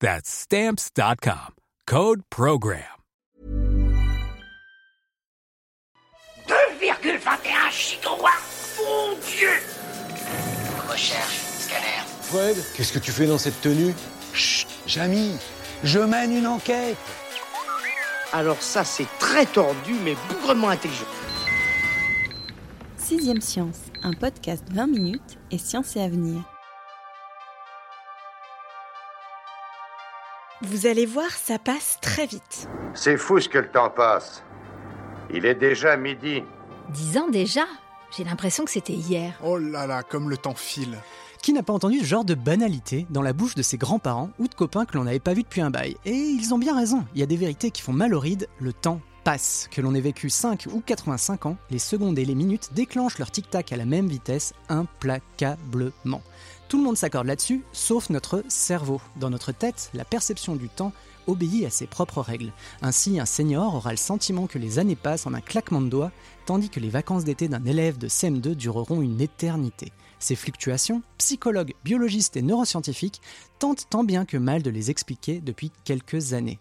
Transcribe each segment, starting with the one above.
That's Stamps.com. Code PROGRAM. 2,21 gigawatts Mon Dieu Recherche, scanner. Fred, qu'est-ce que tu fais dans cette tenue? Chut, Jamy, je mène une enquête. Alors ça, c'est très tordu, mais bougrement intelligent. Sixième Science, un podcast 20 minutes et science et avenir. Vous allez voir, ça passe très vite. C'est fou ce que le temps passe. Il est déjà midi. Dix ans déjà J'ai l'impression que c'était hier. Oh là là, comme le temps file. Qui n'a pas entendu ce genre de banalité dans la bouche de ses grands-parents ou de copains que l'on n'avait pas vus depuis un bail? Et ils ont bien raison, il y a des vérités qui font mal aux rides, le temps passe. Que l'on ait vécu 5 ou 85 ans, les secondes et les minutes déclenchent leur tic-tac à la même vitesse, implacablement. Tout le monde s'accorde là-dessus, sauf notre cerveau. Dans notre tête, la perception du temps obéit à ses propres règles. Ainsi, un senior aura le sentiment que les années passent en un claquement de doigts, tandis que les vacances d'été d'un élève de CM2 dureront une éternité. Ces fluctuations, psychologues, biologistes et neuroscientifiques tentent tant bien que mal de les expliquer depuis quelques années.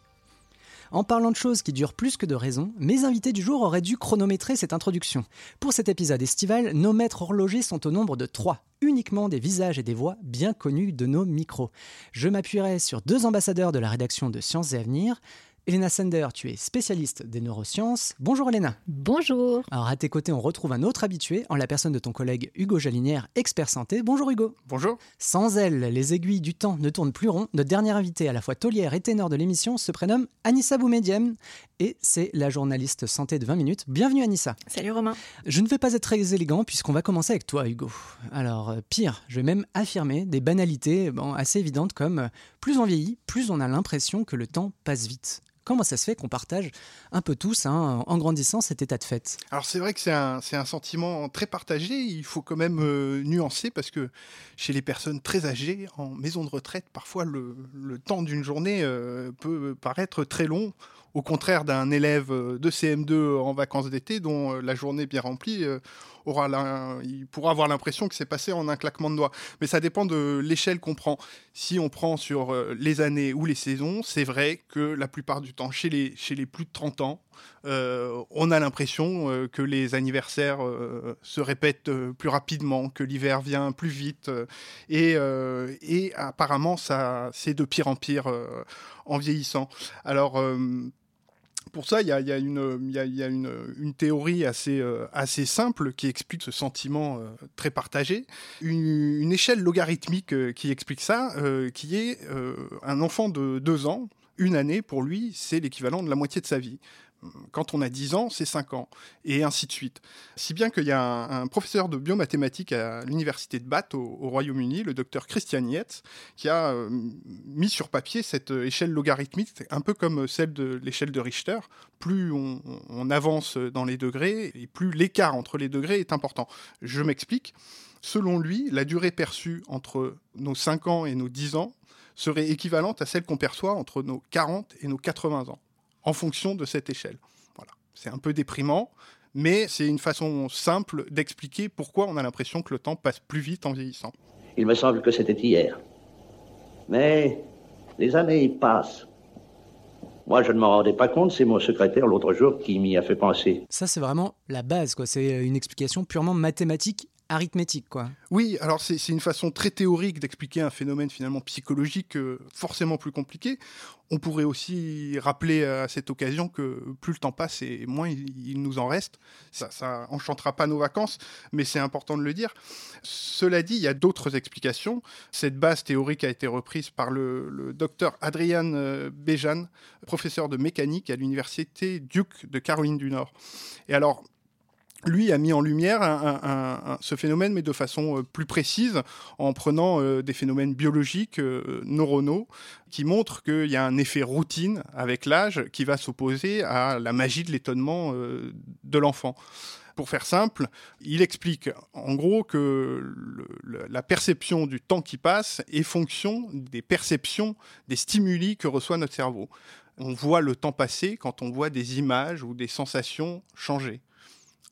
En parlant de choses qui durent plus que de raisons, mes invités du jour auraient dû chronométrer cette introduction. Pour cet épisode estival, nos maîtres horlogers sont au nombre de trois, uniquement des visages et des voix bien connus de nos micros. Je m'appuierai sur deux ambassadeurs de la rédaction de Sciences et Avenir, Elena Sender, tu es spécialiste des neurosciences. Bonjour Elena. Bonjour. Alors à tes côtés, on retrouve un autre habitué en la personne de ton collègue Hugo Jalinière, expert santé. Bonjour Hugo. Bonjour. Sans elle, les aiguilles du temps ne tournent plus rond. Notre dernière invitée, à la fois taulière et ténor de l'émission, se prénomme Anissa Boumediem et c'est la journaliste santé de 20 minutes. Bienvenue Anissa. Salut Romain. Je ne vais pas être très élégant puisqu'on va commencer avec toi Hugo. Alors euh, pire, je vais même affirmer des banalités bon, assez évidentes comme euh, plus on vieillit, plus on a l'impression que le temps passe vite. Comment ça se fait qu'on partage un peu tous, hein, en grandissant, cet état de fait Alors c'est vrai que c'est un, sentiment très partagé, il faut quand même euh, nuancer parce que chez les personnes très âgées, en maison de retraite, parfois le, temps d'une journée euh, peut paraître très long, au contraire d'un élève de CM2 en vacances d'été dont euh, la journée bien remplie euh, aura il pourra avoir l'impression que c'est passé en un claquement de doigts. Mais ça dépend de l'échelle qu'on prend. Si on prend sur euh, les années ou les saisons, c'est vrai que la plupart du temps, chez les, chez les plus de 30 ans, euh, on a l'impression euh, que les anniversaires se répètent plus rapidement, que l'hiver vient plus vite. et, et apparemment, ça, c'est de pire en pire en vieillissant. Alors, pour ça, il y a, une, théorie assez, euh, assez simple qui explique ce sentiment euh, très partagé. Une, échelle logarithmique euh, qui explique ça, qui est un enfant de deux ans, une année, pour lui, c'est l'équivalent de la moitié de sa vie. Quand on a 10 ans, c'est 5 ans, et ainsi de suite. Si bien qu'il y a un, professeur de biomathématiques à l'université de Bath, au, au Royaume-Uni, le docteur Christian Yates, qui a euh, mis sur papier cette euh, échelle logarithmique, un peu comme celle de l'échelle de Richter. Plus on, on avance dans les degrés, et plus l'écart entre les degrés est important. Je m'explique. Selon lui, la durée perçue entre nos 5 ans et nos 10 ans serait équivalente à celle qu'on perçoit entre nos 40 et nos 80 ans, en fonction de cette échelle. Voilà. C'est un peu déprimant, mais c'est une façon simple d'expliquer pourquoi on a l'impression que le temps passe plus vite en vieillissant. Il me semble que c'était hier. Mais les années passent. Moi, je ne m'en rendais pas compte, c'est mon secrétaire l'autre jour qui m'y a fait penser. Ça, c'est vraiment la base, quoi. C'est une explication purement mathématique arithmétique, quoi. Oui, alors c'est une façon très théorique d'expliquer un phénomène finalement psychologique euh, forcément plus compliqué. On pourrait aussi rappeler à cette occasion que plus le temps passe et moins il, nous en reste. Ça, ça enchantera pas nos vacances, mais c'est important de le dire. Cela dit, il y a d'autres explications. Cette base théorique a été reprise par le, docteur Adrian euh, Bejan, professeur de mécanique à l'université Duke de Caroline du Nord. Et alors, lui a mis en lumière ce phénomène, mais de façon euh, plus précise, en prenant euh, des phénomènes biologiques, euh, neuronaux, qui montrent qu'il y a un effet routine avec l'âge qui va s'opposer à la magie de l'étonnement de l'enfant. Pour faire simple, il explique en gros que la perception du temps qui passe est fonction des perceptions, des stimuli que reçoit notre cerveau. On voit le temps passer quand on voit des images ou des sensations changer.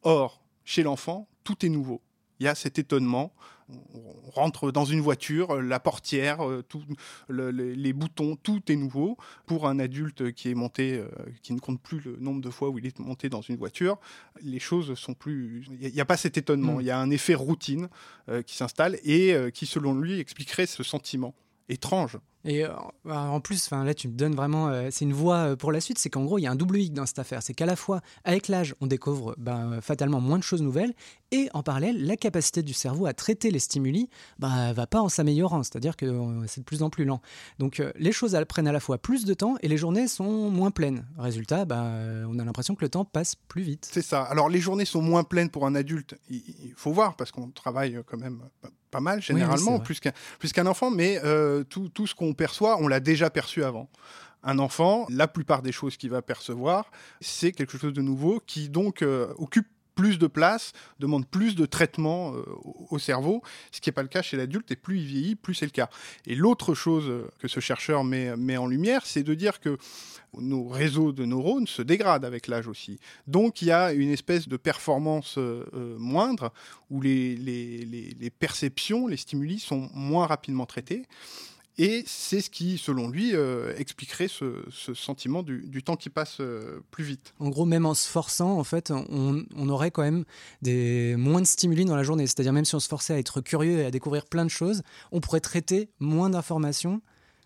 Or, chez l'enfant, tout est nouveau. Il y a cet étonnement. On rentre dans une voiture, la portière, euh, tout, le- le- les boutons, tout est nouveau. Pour un adulte qui est monté, euh, qui ne compte plus le nombre de fois où il est monté dans une voiture, les choses sont plus. Il n'y a, pas cet étonnement. Mm. Il y a un effet routine euh, qui s'installe et euh, qui, selon lui, expliquerait ce sentiment étrange. Et euh, en plus, enfin là, tu me donnes vraiment, euh, c'est une voie euh, pour la suite. C'est qu'en gros, il y a un double hic dans cette affaire. C'est qu'à la fois, avec l'âge, on découvre ben, fatalement moins de choses nouvelles, et en parallèle, la capacité du cerveau à traiter les stimuli, ben, va pas en s'améliorant. C'est-à-dire que c'est de plus en plus lent. Donc, euh, les choses elles prennent à la fois plus de temps et les journées sont moins pleines. Résultat, ben, on a l'impression que le temps passe plus vite. C'est ça. Alors les journées sont moins pleines pour un adulte. Il, faut voir parce qu'on travaille quand même pas- mal généralement, plus qu'un plus qu'un enfant. Mais euh, tout, tout ce qu'on perçoit, on l'a déjà perçu avant. Un enfant, la plupart des choses qu'il va percevoir, c'est quelque chose de nouveau qui donc euh, occupe plus de place, demande plus de traitement euh, au- au cerveau, ce qui n'est pas le cas chez l'adulte, et plus il vieillit, plus c'est le cas. Et l'autre chose euh, que ce chercheur met, met en lumière, c'est de dire que nos réseaux de neurones se dégradent avec l'âge aussi. Donc il y a une espèce de performance moindre où les, les- les perceptions, les stimuli sont moins rapidement traités. Et c'est ce qui, selon lui, euh, expliquerait ce, sentiment du, du temps qui passe euh, plus vite. En gros, même en se forçant, en fait, on, on aurait quand même des moins de stimuli dans la journée. C'est-à-dire même si on se forçait à être curieux et à découvrir plein de choses, on pourrait traiter moins d'informations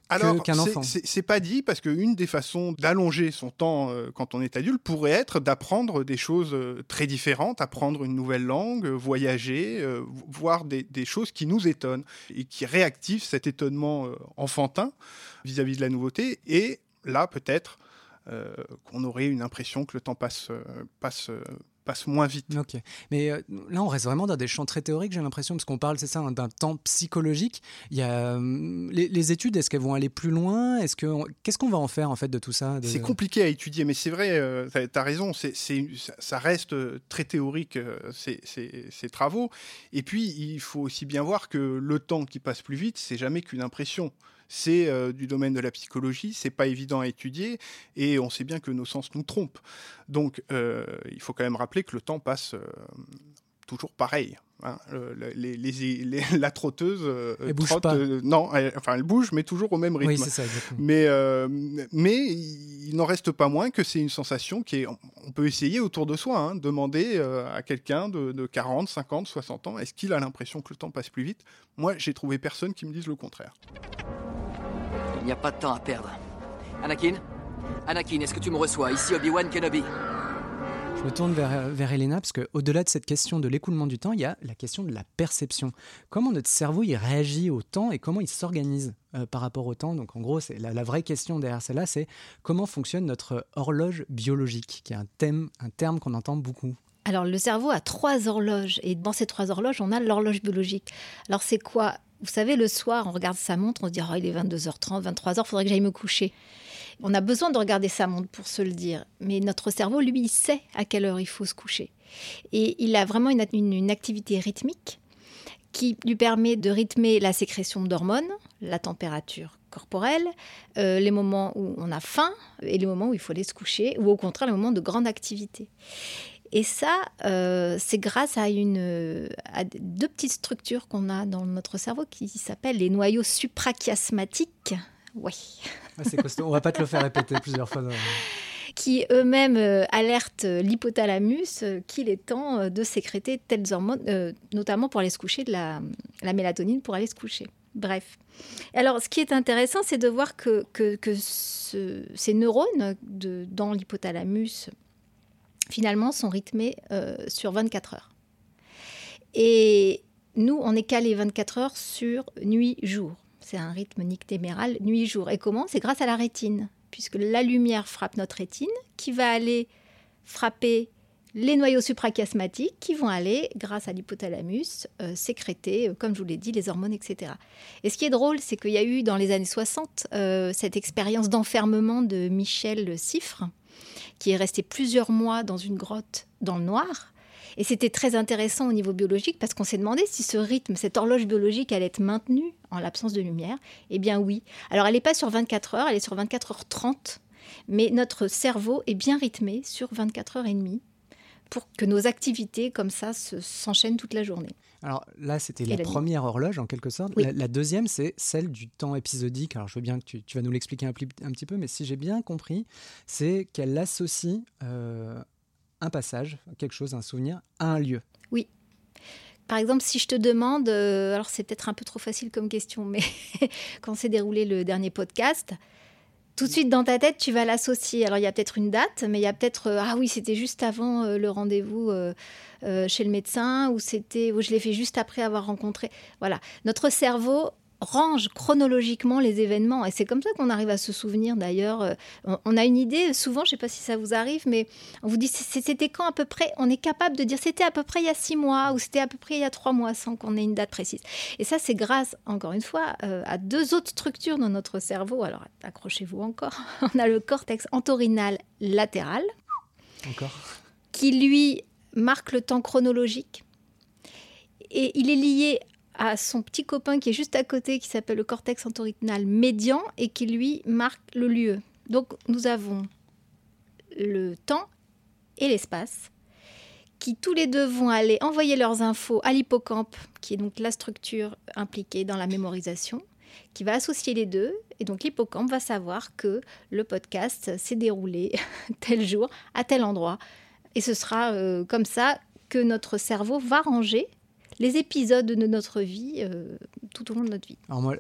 Alors, qu'un c'est- enfant. c'est c'est pas dit parce qu'une des façons d'allonger son temps euh, quand on est adulte pourrait être d'apprendre des choses euh, très différentes, apprendre une nouvelle langue, euh, voyager, vo- voir des, des choses qui nous étonnent et qui réactivent cet étonnement enfantin vis-à-vis de la nouveauté. Et là, peut-être qu'on aurait une impression que le temps passe, passe, passe moins vite. Ok. Mais euh, là, on reste vraiment dans des champs très théoriques, j'ai l'impression, parce qu'on parle, c'est ça, hein, d'un temps psychologique. Il y a hum, les, les études, est-ce qu'elles vont aller plus loin? Est-ce que qu'est-ce qu'on va en faire en fait de tout ça de- C'est compliqué à étudier, mais c'est vrai, euh, t'as as raison, c'est ça, reste euh, très théorique, euh, ces, ces- ces travaux. Et puis, il faut aussi bien voir que le temps qui passe plus vite, c'est jamais qu'une impression. C'est euh, du domaine de la psychologie, c'est pas évident à étudier, et on sait bien que nos sens nous trompent. Donc, euh, il faut quand même rappeler que le temps passe euh, toujours pareil. hein. Le- le- les- les- les- la trotteuse Elle bouge trotte, pas. euh, non, elle- enfin elle bouge, mais toujours au même rythme. Oui, ça. Mais, euh, mais il n'en reste pas moins que c'est une sensation qui est. On peut essayer autour de soi, hein, demander euh, à quelqu'un de, de 40, 50, 60 ans, est-ce qu'il a l'impression que le temps passe plus vite? Moi, j'ai trouvé personne qui me dise le contraire. Il n'y a pas de temps à perdre. Anakin? Anakin, est-ce que tu me reçois? Ici Obi-Wan Kenobi. Je me tourne vers, vers Elena parce qu'au-delà de cette question de l'écoulement du temps, il y a la question de la perception. Comment notre cerveau il réagit au temps et comment il s'organise euh, par rapport au temps? Donc en gros, c'est la, la vraie question derrière celle-là, c'est comment fonctionne notre horloge biologique, qui est un, thème, un terme qu'on entend beaucoup. Alors le cerveau a trois horloges et dans ces trois horloges, on a l'horloge biologique. Alors c'est quoi Vous savez, le soir, on regarde sa montre, on se dit oh, il est 22h30, 23h, faudrait que j'aille me coucher. On a besoin de regarder sa montre pour se le dire, mais notre cerveau, lui, il sait à quelle heure il faut se coucher. Et il a vraiment une, activité rythmique qui lui permet de rythmer la sécrétion d'hormones, la température corporelle, euh, les moments où on a faim et les moments où il faut aller se coucher, ou au contraire les moments de grande activité. Et ça, euh, c'est grâce à, une, à deux petites structures qu'on a dans notre cerveau qui s'appellent les noyaux suprachiasmatiques. Oui. Ah, c'est costaud, on va pas te le faire répéter plusieurs fois. dans- qui eux-mêmes euh, alertent l'hypothalamus qu'il est temps de sécréter telles hormones, notamment pour aller se coucher, de la, mélatonine pour aller se coucher. Bref. Alors, ce qui est intéressant, c'est de voir que, ces neurones dans l'hypothalamus, finalement, sont rythmés sur 24 heures. Et nous, on est calé 24 heures sur nuit-jour. C'est un rythme nictéméral nuit-jour. Et comment? C'est grâce à la rétine, puisque la lumière frappe notre rétine, qui va aller frapper les noyaux suprachiasmatiques qui vont aller, grâce à l'hypothalamus, euh, sécréter, euh, comme je vous l'ai dit, les hormones, etc. Et ce qui est drôle, c'est qu'il y a eu dans les années 60 euh, cette expérience d'enfermement de Michel Siffre, qui est resté plusieurs mois dans une grotte dans le noir, et c'était très intéressant au niveau biologique parce qu'on s'est demandé si ce rythme, cette horloge biologique allait être maintenue en l'absence de lumière. Eh bien oui. Alors elle n'est pas sur 24 heures, elle est sur 24 heures 30, mais notre cerveau est bien rythmé sur 24 heures et demie pour que nos activités comme ça s'enchaînent toute la journée. Alors là, c'était la, première horloge en quelque sorte. La, deuxième, c'est celle du temps épisodique. Alors je veux bien que tu, vas nous l'expliquer un, petit peu, mais si j'ai bien compris, c'est qu'elle associe euh, un passage, quelque chose, un souvenir, à un lieu. Oui. Par exemple, si je te demande, euh, alors c'est peut-être un peu trop facile comme question, mais quand s'est déroulé le dernier podcast, tout de suite dans ta tête, tu vas l'associer. Alors il y a peut-être une date, mais il y a peut-être euh, ah oui, c'était juste avant euh, le rendez-vous chez le médecin, ou c'était, ou je l'ai fait juste après avoir rencontré. Voilà, notre cerveau range chronologiquement les événements. Et c'est comme ça qu'on arrive à se souvenir d'ailleurs. Euh, on a une idée, souvent, je ne sais pas si ça vous arrive, mais on vous dit c'était quand à peu près, on est capable de dire c'était à peu près il y a six mois ou c'était à peu près il y a trois mois sans qu'on ait une date précise. Et ça, c'est grâce, encore une fois, euh, à deux autres structures dans notre cerveau. Alors, accrochez-vous encore. On a le cortex entorhinal latéral. Encore. Qui, lui, marque le temps chronologique. Et il est lié à son petit copain qui est juste à côté, qui s'appelle le cortex entorhinal médian et qui lui marque le lieu. Donc nous avons le temps et l'espace qui tous les deux vont aller envoyer leurs infos à l'hippocampe, qui est donc la structure impliquée dans la mémorisation, qui va associer les deux. Et donc l'hippocampe va savoir que le podcast s'est déroulé tel jour, à tel endroit. Et ce sera euh, comme ça que notre cerveau va ranger les épisodes de notre vie euh, tout au long de notre vie. Alors moi,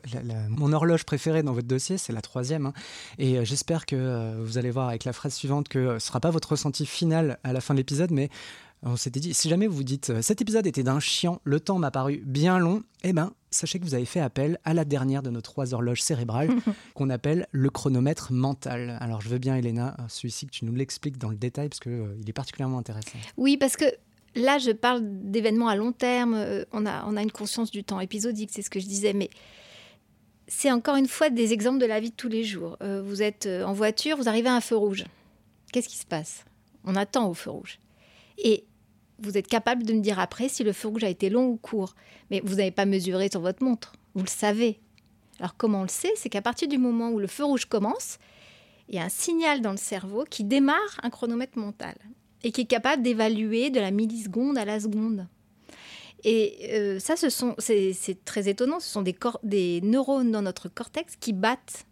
mon horloge préférée dans votre dossier, c'est la troisième. Hein. et euh, j'espère que euh, vous allez voir avec la phrase suivante que ce ne sera pas votre ressenti final à la fin de l'épisode, mais on s'était dit, si jamais vous dites cet épisode était d'un chiant, le temps m'a paru bien long, eh ben, sachez que vous avez fait appel à la dernière de nos trois horloges cérébrales qu'on appelle le chronomètre mental. Alors je veux bien, Elena, celui-ci que tu nous l'expliques dans le détail parce qu'il il est particulièrement intéressant. Oui, parce que Là, je parle d'événements à long terme. Euh, on a, une conscience du temps épisodique, c'est ce que je disais. Mais c'est encore une fois des exemples de la vie de tous les jours. Euh, vous êtes euh, en voiture, vous arrivez à un feu rouge. Qu'est-ce qui se passe? On attend au feu rouge. Et vous êtes capable de me dire après si le feu rouge a été long ou court. Mais vous n'avez pas mesuré sur votre montre. Vous le savez. Alors comment on le sait? C'est qu'à partir du moment où le feu rouge commence, il y a un signal dans le cerveau qui démarre un chronomètre mental et qui est capable d'évaluer de la milliseconde à la seconde. Et euh, ça, ce sont, c'est, très étonnant, ce sont des, neurones dans notre cortex qui battent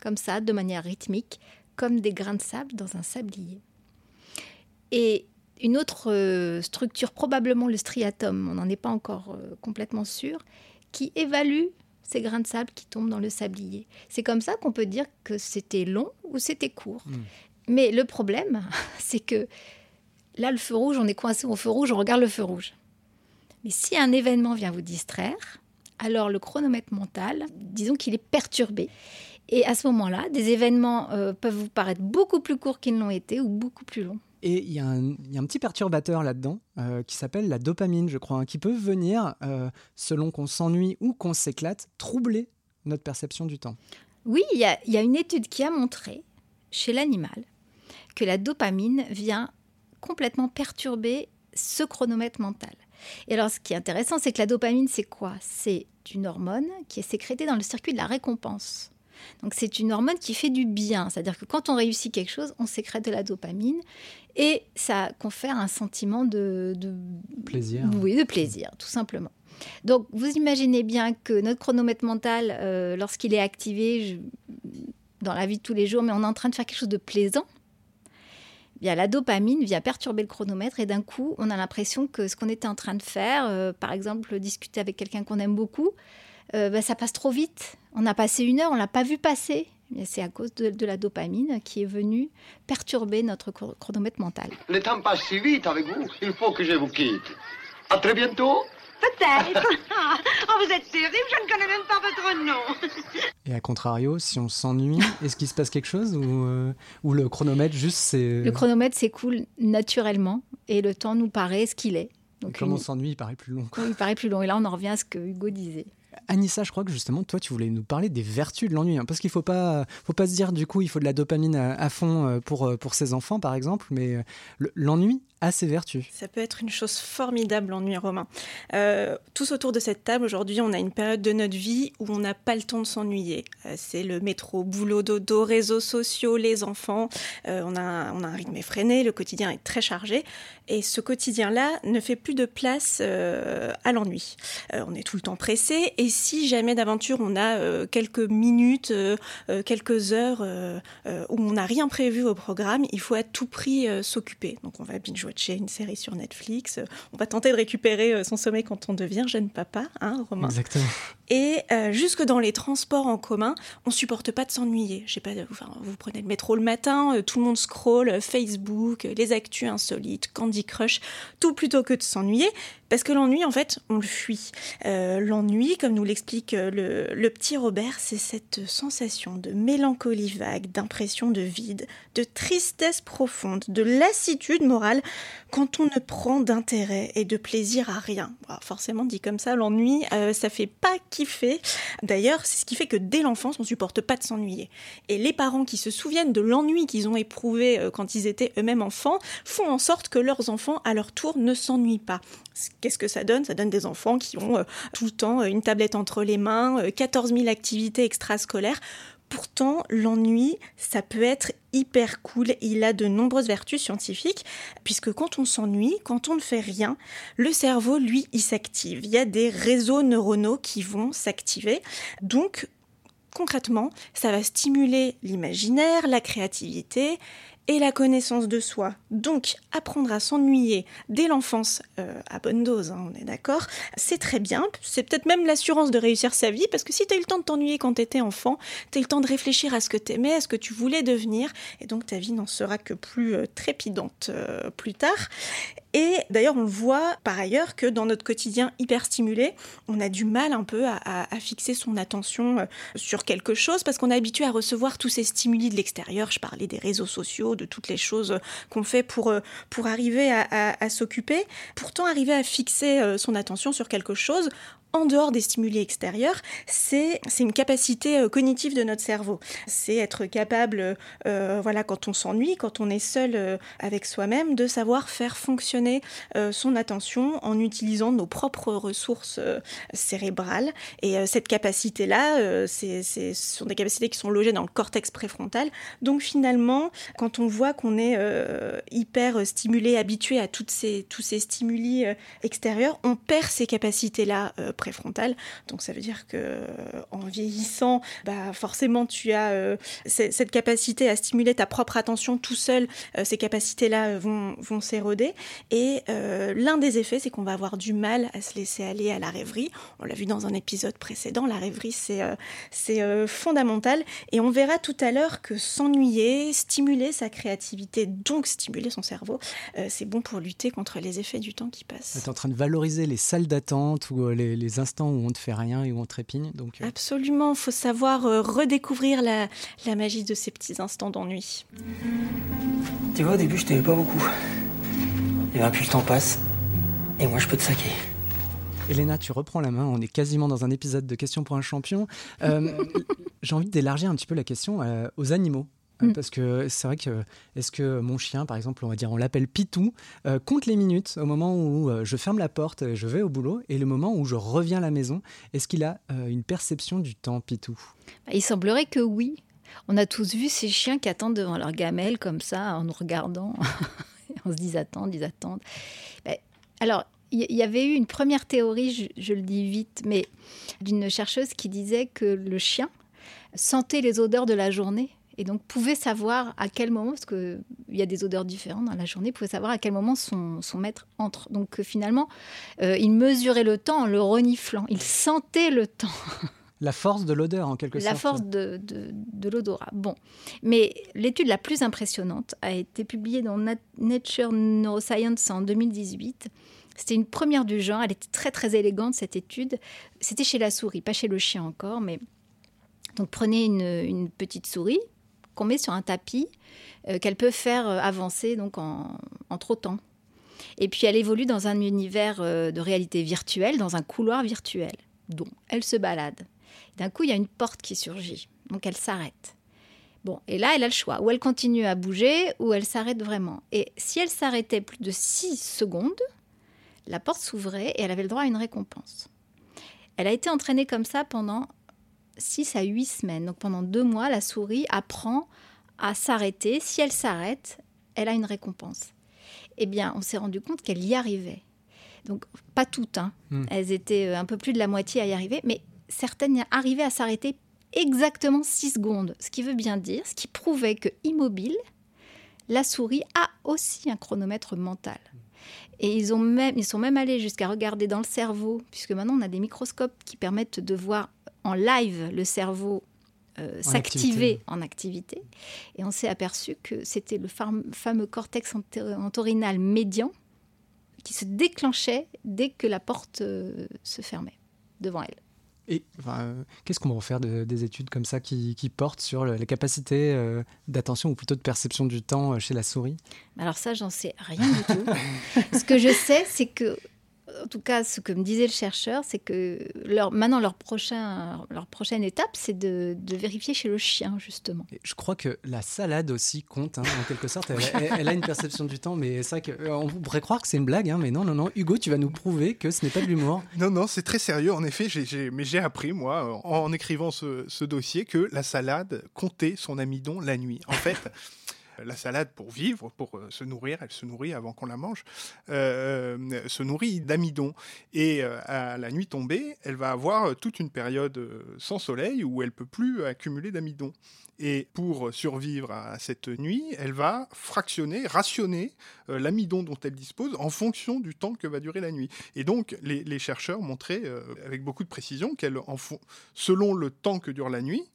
comme ça, de manière rythmique, comme des grains de sable dans un sablier. Et une autre euh, structure, probablement le striatum, on n'en est pas encore euh, complètement sûr, qui évalue ces grains de sable qui tombent dans le sablier. C'est comme ça qu'on peut dire que c'était long ou c'était court. Hmm. Mais le problème, c'est que là, le feu rouge, on est coincé au feu rouge, on regarde le feu rouge. Mais si un événement vient vous distraire, alors le chronomètre mental, disons qu'il est perturbé. Et à ce moment-là, des événements euh, peuvent vous paraître beaucoup plus courts qu'ils l'ont été ou beaucoup plus longs. Et il y, a un petit perturbateur là-dedans euh, qui s'appelle la dopamine, je crois, hein, qui peut venir, euh, selon qu'on s'ennuie ou qu'on s'éclate, troubler notre perception du temps. Oui, il y, a une étude qui a montré chez l'animal que la dopamine vient complètement perturber ce chronomètre mental. Et alors, ce qui est intéressant, c'est que la dopamine, c'est quoi? C'est une hormone qui est sécrétée dans le circuit de la récompense. Donc, c'est une hormone qui fait du bien. C'est-à-dire que quand on réussit quelque chose, on sécrète de la dopamine et ça confère un sentiment de, plaisir. Oui, de plaisir, tout simplement. Donc, vous imaginez bien que notre chronomètre mental, euh, lorsqu'il est activé dans la vie de tous les jours, mais on est en train de faire quelque chose de plaisant, la dopamine vient perturber le chronomètre et d'un coup, on a l'impression que ce qu'on était en train de faire, euh, par exemple, discuter avec quelqu'un qu'on aime beaucoup, euh, ben, ça passe trop vite. On a passé une heure, on l'a pas vu passer. C'est à cause de, de, la dopamine qui est venue perturber notre chronomètre mental. Le temps passe si vite avec vous, il faut que je vous quitte. À très bientôt. Peut-être. oh, vous êtes terrible, je ne connais même pas votre nom. Et à contrario, si on s'ennuie, est-ce qu'il se passe quelque chose ou, euh, ou le chronomètre juste c'est... Le chronomètre s'écoule naturellement et le temps nous paraît ce qu'il est. Donc, comme une... on s'ennuie, il paraît plus long. Il paraît plus long. Et là, on en revient à ce que Hugo disait. Anissa, je crois que justement, toi, tu voulais nous parler des vertus de l'ennui. Hein, parce qu'il ne faut pas, faut pas se dire, du coup, il faut de la dopamine à, à fond euh, pour, euh, pour ses enfants, par exemple. Mais l'ennui ses vertus. Ça peut être une chose formidable, l'ennui romain. Euh, tous autour de cette table, aujourd'hui, on a une période de notre vie où on n'a pas le temps de s'ennuyer. Euh, c'est le métro, boulot, dodo, réseaux sociaux, les enfants. Euh, on, a, on a un rythme effréné, le quotidien est très chargé. Et ce quotidien-là ne fait plus de place à l'ennui. on est tout le temps pressé. Et si jamais d'aventure on a quelques minutes, quelques heures où on n'a rien prévu au programme, il faut à tout prix s'occuper. Donc on va binge watcher une série sur Netflix. On va tenter de récupérer son sommeil quand on devient jeune papa, hein, Romain? Exactement. Et euh, jusque dans les transports en commun, on supporte pas de s'ennuyer. Je pas, enfin, vous prenez le métro le matin, euh, tout le monde scrolle, euh, Facebook, les actus insolites, Candy Crush, tout plutôt que de s'ennuyer. Parce que l'ennui, en fait, on le fuit. L'ennui, comme nous l'explique le, petit Robert, c'est cette sensation de mélancolie vague, d'impression de vide, de tristesse profonde, de lassitude morale quand on ne prend d'intérêt et de plaisir à rien. Forcément, dit comme ça, l'ennui, ça fait pas D'ailleurs, c'est ce qui fait que dès l'enfance, on supporte pas de s'ennuyer. Et les parents qui se souviennent de l'ennui qu'ils ont éprouvé euh, quand ils étaient eux-mêmes enfants font en sorte que leurs enfants, à leur tour, ne s'ennuient pas. Qu'est-ce que ça donne? Ça donne des enfants qui ont euh, tout le temps une tablette entre les mains, 14 000 activités extrascolaires. Pourtant, l'ennui, ça peut être hyper cool. Il a de nombreuses vertus scientifiques, puisque quand on s'ennuie, quand on ne fait rien, le cerveau, lui, il s'active. Il y a des réseaux neuronaux qui vont s'activer. Donc, concrètement, ça va stimuler l'imaginaire, la créativité et la connaissance de soi. Donc, apprendre à s'ennuyer dès l'enfance, euh, à bonne dose, hein, on est d'accord, c'est très bien. C'est peut-être même l'assurance de réussir sa vie, parce que si tu eu le temps de t'ennuyer quand tu étais enfant, tu eu le temps de réfléchir à ce que tu aimais, à ce que tu voulais devenir, et donc ta vie n'en sera que plus euh, trépidante euh, plus tard. Et d'ailleurs, on voit par ailleurs que dans notre quotidien hyper stimulé, on a du mal un peu à, fixer son attention sur quelque chose parce qu'on est habitué à recevoir tous ces stimuli de l'extérieur. Je parlais des réseaux sociaux, de toutes les choses qu'on fait pour, pour arriver à s'occuper. Pourtant, arriver à fixer son attention sur quelque chose, en dehors des stimuli extérieurs, c'est une capacité euh, cognitive de notre cerveau. C'est être capable, euh, voilà, quand on s'ennuie, quand on est seul euh, avec soi-même, de savoir faire fonctionner son attention en utilisant nos propres ressources cérébrales. Et cette capacité-là, ce sont des capacités qui sont logées dans le cortex préfrontal. Donc finalement, quand on voit qu'on est hyper stimulé, habitué à toutes ces, tous ces stimuli extérieurs, on perd ces capacités-là préfrontale. Donc ça veut dire que en vieillissant, bah forcément tu as euh, cette capacité à stimuler ta propre attention tout seul. Euh, ces capacités-là vont, vont s'éroder. Et euh, l'un des effets, c'est qu'on va avoir du mal à se laisser aller à la rêverie. On l'a vu dans un épisode précédent. La rêverie, c'est fondamental. Et on verra tout à l'heure que s'ennuyer, stimuler sa créativité, donc stimuler son cerveau, c'est bon pour lutter contre les effets du temps qui passe. Tu es en train de valoriser les salles d'attente ou les instants où on ne fait rien et où on trépigne. Donc, euh... Absolument, il faut savoir euh, redécouvrir la, la, magie de ces petits instants d'ennui. Tu vois, au début, je t'aimais pas beaucoup. Et bien, plus le temps passe, et moi, je peux te saquer. Elena, tu reprends la main, on est quasiment dans un épisode de Questions pour un champion. Euh, J'ai envie d'élargir un petit peu la question euh, aux animaux. Mm. Parce que c'est vrai que, est-ce que mon chien, par exemple, on va dire, on l'appelle Pitou, euh, compte les minutes au moment où euh, je ferme la porte, je vais au boulot, et le moment où je reviens à la maison, est-ce qu'il a euh, une perception du temps, Pitou? Il semblerait que oui. On a tous vu ces chiens qui attendent devant leur gamelle comme ça, en nous regardant. on se dit attendent, ils attendent. Ben, alors, il y, y avait eu une première théorie, je, je le dis vite, mais d'une chercheuse qui disait que le chien sentait les odeurs de la journée Et donc pouvait savoir à quel moment, parce qu'il y a des odeurs différentes dans la journée, pouvait savoir à quel moment son, son maître entre. Donc euh, finalement, euh, il mesurait le temps en le reniflant. Il sentait le temps. La force de l'odeur, en quelque La sorte. force de, de, de l'odorat. Bon. Mais l'étude la plus impressionnante a été publiée dans Nat- Nature Neuroscience en 2018. C'était une première du genre. Elle était très, très élégante, cette étude. C'était chez la souris, pas chez le chien encore. Mais donc, prenez une, une petite souris qu'on met sur un tapis, euh, qu'elle peut faire euh, avancer donc en, en trottant. Et puis, elle évolue dans un univers euh, de réalité virtuelle, dans un couloir virtuel. Donc, elle se balade. D'un coup, il y a une porte qui surgit. Donc, elle s'arrête. Bon, et là, elle a le choix. Ou elle continue à bouger, ou elle s'arrête vraiment. Et si elle s'arrêtait plus de 6 secondes, la porte s'ouvrait et elle avait le droit à une récompense. Elle a été entraînée comme ça pendant 6 à 8 semaines. Donc, pendant deux mois, la souris apprend à s'arrêter. Si elle s'arrête, elle a une récompense. Eh bien, on s'est rendu compte qu'elle y arrivait. Donc, pas toutes. hein. Hmm. Elles étaient euh, un peu plus de la moitié à y arriver, mais certaines y arrivaient à s'arrêter exactement 6 secondes. Ce qui veut bien dire, ce qui prouvait que immobile, la souris a aussi un chronomètre mental. Et ils, ont même, ils sont même allés jusqu'à regarder dans le cerveau, puisque maintenant on a des microscopes qui permettent de voir en live le cerveau euh, En s'activer activité. en activité. Et on s'est aperçu que c'était le fam- fameux cortex ento- entorhinal médian qui se déclenchait dès que la porte euh, se fermait devant elle. Et enfin, euh, qu'est-ce qu'on va faire de- des études comme ça qui, qui portent sur le- les capacités euh, d'attention ou plutôt de perception du temps euh, chez la souris? Alors ça, j'en sais rien du tout. ce que je sais, c'est que, en tout cas, ce que me disait le chercheur, c'est que leur, maintenant, leur, prochain, leur prochaine étape, c'est de, de vérifier chez le chien, justement. Et Je crois que la salade aussi compte, hein, en quelque sorte. Elle, elle- elle a une perception du temps, mais c'est vrai qu'on pourrait croire que c'est une blague, hein, mais non, non, non. Hugo, tu vas nous prouver que ce n'est pas de l'humour. Non, non, c'est très sérieux. En effet, j'ai- j'ai- mais j'ai appris, moi, en, en écrivant ce, ce dossier, que la salade comptait son amidon la nuit. En fait, la salade, pour vivre, pour euh, se nourrir, elle se nourrit avant qu'on la mange, euh, euh, se nourrit d'amidon. Et à la nuit tombée, elle va avoir toute une période sans soleil où elle peut plus accumuler d'amidon. Et pour survivre à cette nuit, elle va fractionner, rationner l'amidon dont elle dispose en fonction du temps que va durer la nuit. Et donc, les, chercheurs montraient avec beaucoup de précision qu'elle, selon le temps que dure la nuit,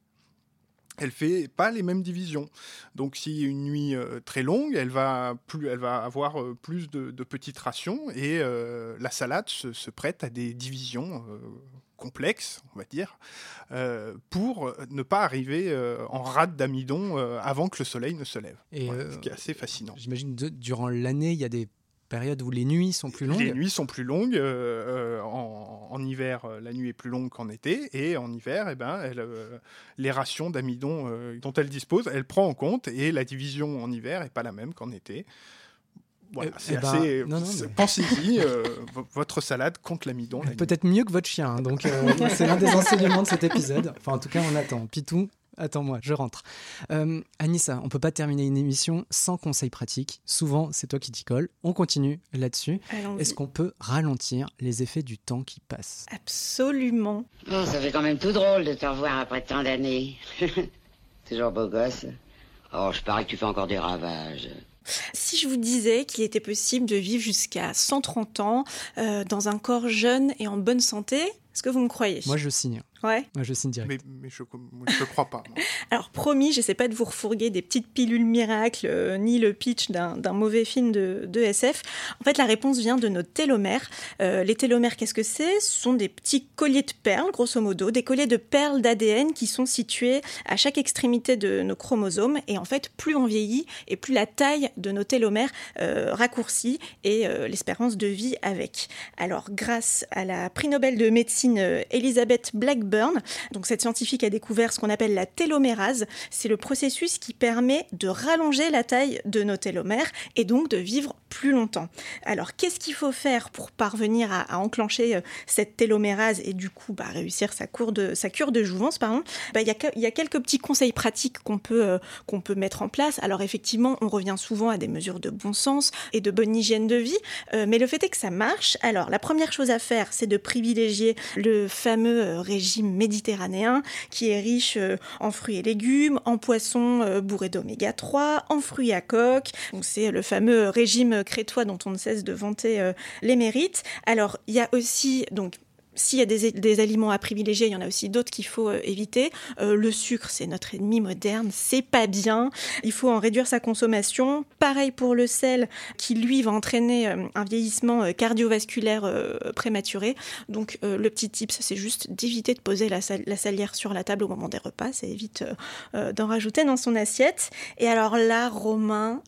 elle fait pas les mêmes divisions. Donc, si une nuit euh, très longue, elle va, plus, elle va avoir euh, plus de, de petites rations et euh, la salade se, se prête à des divisions euh, complexes, on va dire, pour ne pas arriver en rade d'amidon avant que le soleil ne se lève. Et, Voilà, ce qui est assez fascinant. J'imagine durant l'année, il y a des périodes où les nuits sont plus longues. Les nuits sont plus longues. euh, euh, en, en hiver, euh, la nuit est plus longue qu'en été. Et en hiver, eh ben, elle, euh, les rations d'amidon euh, dont elle dispose, elle prend en compte. Et la division en hiver n'est pas la même qu'en été. Voilà, Eh- c'est assez. mais- Pensez-y, vo- votre salade contre l'amidon. la. Peut-être mieux que votre chien. hein, Donc, c'est l'un des enseignements de cet épisode. Enfin, en tout cas, on attend. Pitou, attends-moi, je rentre. Euh, Anissa, on peut pas terminer une émission sans conseils pratiques. Souvent, c'est toi qui t'y colles. On continue là-dessus. Est-ce qu'on peut ralentir les effets du temps qui passe Absolument. Ça fait quand même tout drôle de te revoir après tant d'années. Toujours beau gosse. Oh, je parie que tu fais encore des ravages. Si je vous disais qu'il était possible de vivre jusqu'à 130 ans euh, dans un corps jeune et en bonne santé, est-ce que vous me croyez? Moi, je signe. Ouais. Moi, je signe direct. Mais, mais je ne crois pas. moi. Alors promis, j'essaie pas de vous refourguer des petites pilules miracles, euh, ni le pitch d'un mauvais film de, de SF. En fait, la réponse vient de nos télomères. Euh, les télomères, qu'est-ce que c'est? Ce sont des petits colliers de perles, grosso modo, des colliers de perles d'ADN qui sont situés à chaque extrémité de nos chromosomes. Et en fait, plus on vieillit et plus la taille de nos télomères euh, raccourcit et euh, l'espérance de vie avec. Alors, grâce à la prix Nobel de médecine euh, Elizabeth Blackburn, donc cette scientifique a découvert ce qu'on appelle la télomérase. C'est le processus qui permet de rallonger la taille de nos télomères et donc de vivre plus longtemps. Alors, qu'est-ce qu'il faut faire pour parvenir à, enclencher euh, cette télomérase et du coup bah, réussir sa, de, cure de jouvence Bah, Il y, a, quelques petits conseils pratiques qu'on peut, euh, qu'on peut mettre en place. Alors, effectivement, on revient souvent à des mesures de bon sens et de bonne hygiène de vie, euh, mais le fait est que ça marche. Alors, la première chose à faire, c'est de privilégier le fameux régime méditerranéen qui est riche euh, en fruits et légumes, en poissons euh, bourrés d'oméga 3, en fruits à coque. C'est le fameux régime crétois dont on ne cesse de vanter euh, les mérites. Alors il y a aussi donc s'il y a des, aliments à privilégier, il y en a aussi d'autres qu'il faut euh, éviter. Euh, le sucre, c'est notre ennemi moderne, c'est pas bien. Il faut en réduire sa consommation. Pareil pour le sel, qui lui va entraîner euh, un vieillissement cardiovasculaire prématuré. Donc le petit tip, c'est juste d'éviter de poser la, sal la, salière sur la table au moment des repas. Ça évite d'en rajouter dans son assiette. Et alors là, Romain,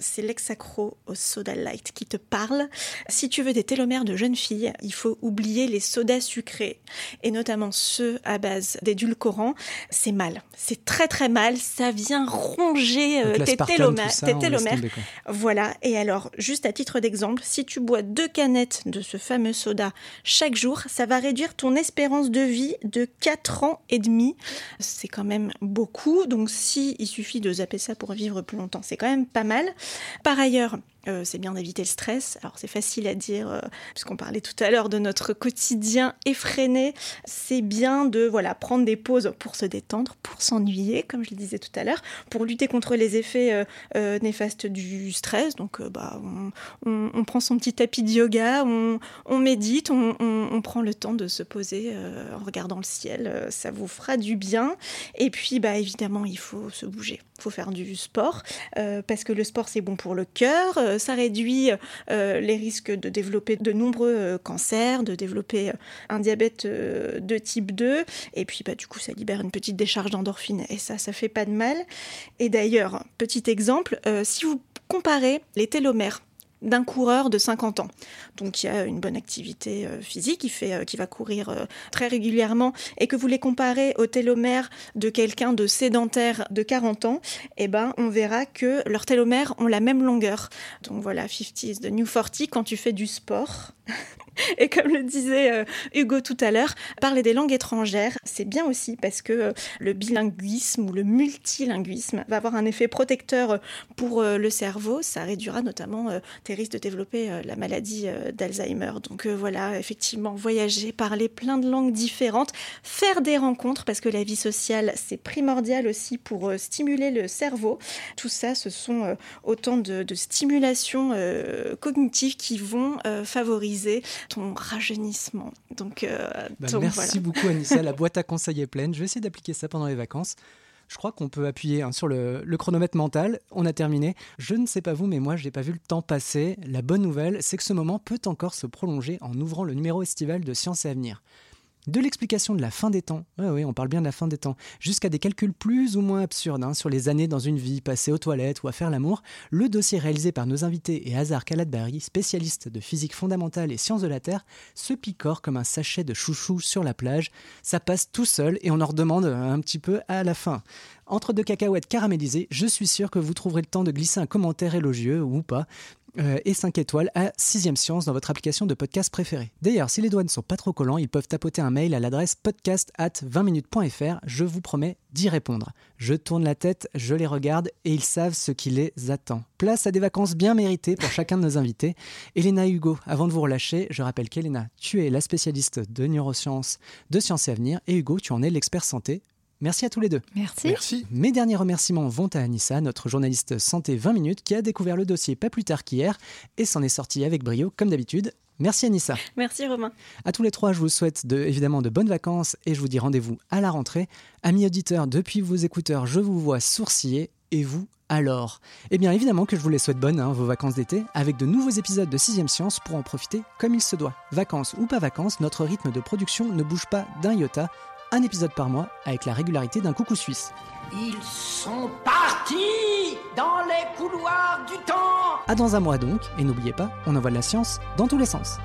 c'est l'ex-accro au soda light qui te parle. Si tu veux des télomères de jeunes filles, il faut oublier les sodas sodas sucrés, et notamment ceux à base d'édulcorants, c'est mal. C'est très très mal. Ça vient ronger euh, tes télomères. Tes télomères. Voilà. Et alors, juste à titre d'exemple, si tu bois deux canettes de ce fameux soda chaque jour, ça va réduire ton espérance de vie de 4 ans et demi. C'est quand même beaucoup. Donc, si il suffit de zapper ça pour vivre plus longtemps, c'est quand même pas mal. Par ailleurs, euh, c'est bien d'éviter le stress. Alors c'est facile à dire, euh, puisqu'on parlait tout à l'heure de notre quotidien effréné. C'est bien de voilà prendre des pauses pour se détendre, pour s'ennuyer, comme je le disais tout à l'heure, pour lutter contre les effets euh, néfastes du stress. Donc bah, on, prend son petit tapis de yoga, on, médite, on, on, prend le temps de se poser en regardant le ciel. ça vous fera du bien. Et puis bah évidemment il faut se bouger, il faut faire du sport parce que le sport c'est bon pour le cœur ça réduit euh, les risques de développer de nombreux euh, cancers, de développer euh, un diabète de type 2, et puis bah, du coup ça libère une petite décharge d'endorphine, et ça, ça fait pas de mal. Et d'ailleurs, petit exemple, si vous comparez les télomères d'un coureur de 50 ans. Donc qui a une bonne activité euh, physique, qui, fait, euh, qui va courir euh, très régulièrement, et que vous les comparez au télomère de quelqu'un de sédentaire de 40 ans, eh ben, on verra que leurs télomères ont la même longueur. Donc voilà, 50 is the new 40 quand tu fais du sport. Et comme le disait euh, Hugo tout à l'heure, parler des langues étrangères, c'est bien aussi parce que euh, le bilinguisme ou le multilinguisme va avoir un effet protecteur euh, pour le cerveau. Ça réduira notamment tes risques de développer la maladie d'Alzheimer. Donc voilà, effectivement, voyager, parler plein de langues différentes, faire des rencontres parce que la vie sociale, c'est primordial aussi pour stimuler le cerveau. Tout ça, ce sont autant de stimulations cognitives qui vont favoriser ton rajeunissement. Donc, euh, bah, donc merci voilà. beaucoup Anissa, la boîte à conseils est pleine. Je vais essayer d'appliquer ça pendant les vacances. Je crois qu'on peut appuyer hein, sur le, le, chronomètre mental. On a terminé. Je ne sais pas vous, mais moi, je n'ai pas vu le temps passer. La bonne nouvelle, c'est que ce moment peut encore se prolonger en ouvrant le numéro estival de Science et Avenir de l'explication de la fin des temps, oui, oui, on parle bien de la fin des temps, jusqu'à des calculs plus ou moins absurdes hein, sur les années dans une vie passée aux toilettes ou à faire l'amour, le dossier réalisé par nos invités et Hazar Kaladbari, spécialiste de physique fondamentale et sciences de la Terre, se picore comme un sachet de chouchou sur la plage. Ça passe tout seul et on en redemande un petit peu à la fin. Entre deux cacahuètes caramélisées, je suis sûr que vous trouverez le temps de glisser un commentaire élogieux ou pas euh, et 5 étoiles à 6ème Science dans votre application de podcast préférée. D'ailleurs, si les doigts ne sont pas trop collants, ils peuvent tapoter un mail à l'adresse podcast at 20minutes.fr. Je vous promets d'y répondre. Je tourne la tête, je les regarde et ils savent ce qui les attend. Place à des vacances bien méritées pour chacun de nos invités. Elena Hugo, avant de vous relâcher, je rappelle qu'Elena, tu es la spécialiste de neurosciences, de sciences et avenir, et Hugo, tu en es l'expert santé. Merci à tous les deux. Merci. Merci. Mes derniers remerciements vont à Anissa, notre journaliste santé 20 minutes, qui a découvert le dossier pas plus tard qu'hier et s'en est sorti avec brio, comme d'habitude. Merci Anissa. Merci Romain. À tous les trois, je vous souhaite de, évidemment de bonnes vacances et je vous dis rendez-vous à la rentrée. Amis auditeurs, depuis vos écouteurs, je vous vois sourciller et vous alors? Eh bien évidemment que je vous les souhaite bonnes, hein, vos vacances d'été, avec de nouveaux épisodes de 6ème Science pour en profiter comme il se doit. Vacances ou pas vacances, notre rythme de production ne bouge pas d'un iota un épisode par mois avec la régularité d'un coucou suisse. Ils sont partis dans les couloirs du temps À dans un mois donc, et n'oubliez pas, on envoie de la science dans tous les sens.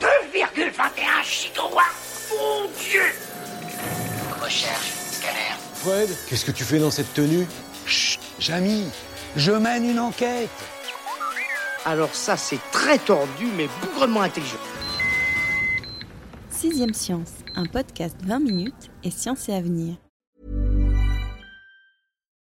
2,21 gigawatts Mon Dieu Recherche, scanner. Fred, qu'est-ce que tu fais dans cette tenue? Chut, Jamy, je mène une enquête Alors ça, c'est très tordu, mais bougrement intelligent. Sixième Science, un podcast 20 minutes et science et avenir.